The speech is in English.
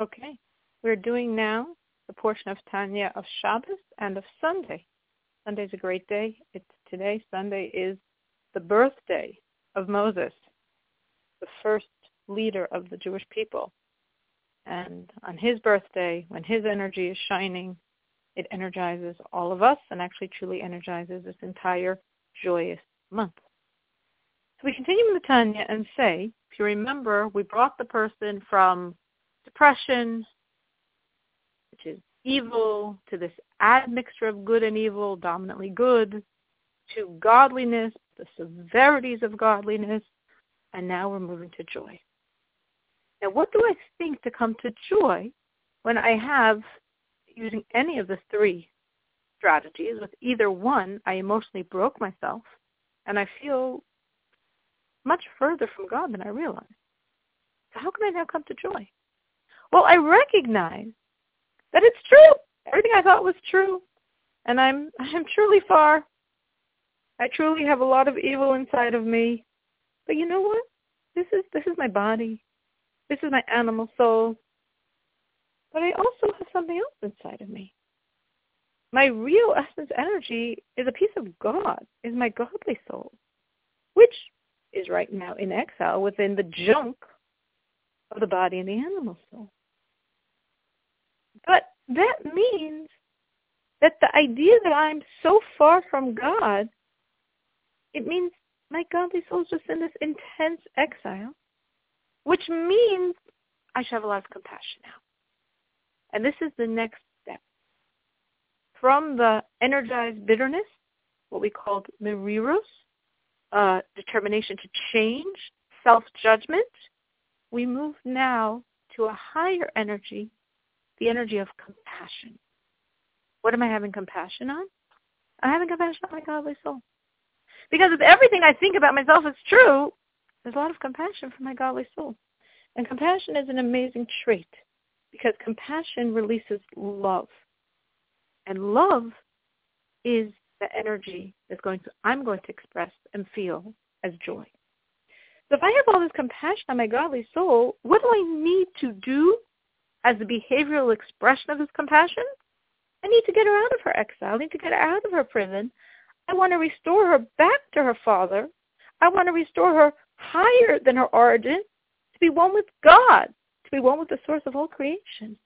Okay. We're doing now the portion of Tanya of Shabbos and of Sunday. Sunday's a great day. It's today. Sunday is the birthday of Moses, the first leader of the Jewish people. And on his birthday, when his energy is shining, it energizes all of us and actually truly energizes this entire joyous month. So we continue in the Tanya and say, if you remember, we brought the person from depression, which is evil, to this admixture of good and evil, dominantly good, to godliness, the severities of godliness, and now we're moving to joy. Now, what do I think to come to joy when I have, using any of the three strategies, with either one, I emotionally broke myself, and I feel much further from God than I realized. So how can I now come to joy? Well, I recognize that it's true. Everything I thought was true. And I'm I'm truly far. I truly have a lot of evil inside of me. But you know what? This is this is my body. This is my animal soul. But I also have something else inside of me. My real essence energy is a piece of God, is my godly soul, which is right now in exile within the junk of the body and the animal soul. But that means that the idea that I'm so far from God, it means my godly soul is just in this intense exile, which means I should have a lot of compassion now. And this is the next step. From the energized bitterness, what we called merirus, uh, determination to change, self-judgment, we move now to a higher energy the energy of compassion. What am I having compassion on? I'm having compassion on my godly soul. Because if everything I think about myself is true, there's a lot of compassion for my godly soul. And compassion is an amazing trait because compassion releases love. And love is the energy that's going to I'm going to express and feel as joy. So if I have all this compassion on my godly soul, what do I need to do as a behavioral expression of his compassion, I need to get her out of her exile. I need to get her out of her prison. I want to restore her back to her father. I want to restore her higher than her origin, to be one with God, to be one with the source of all creation.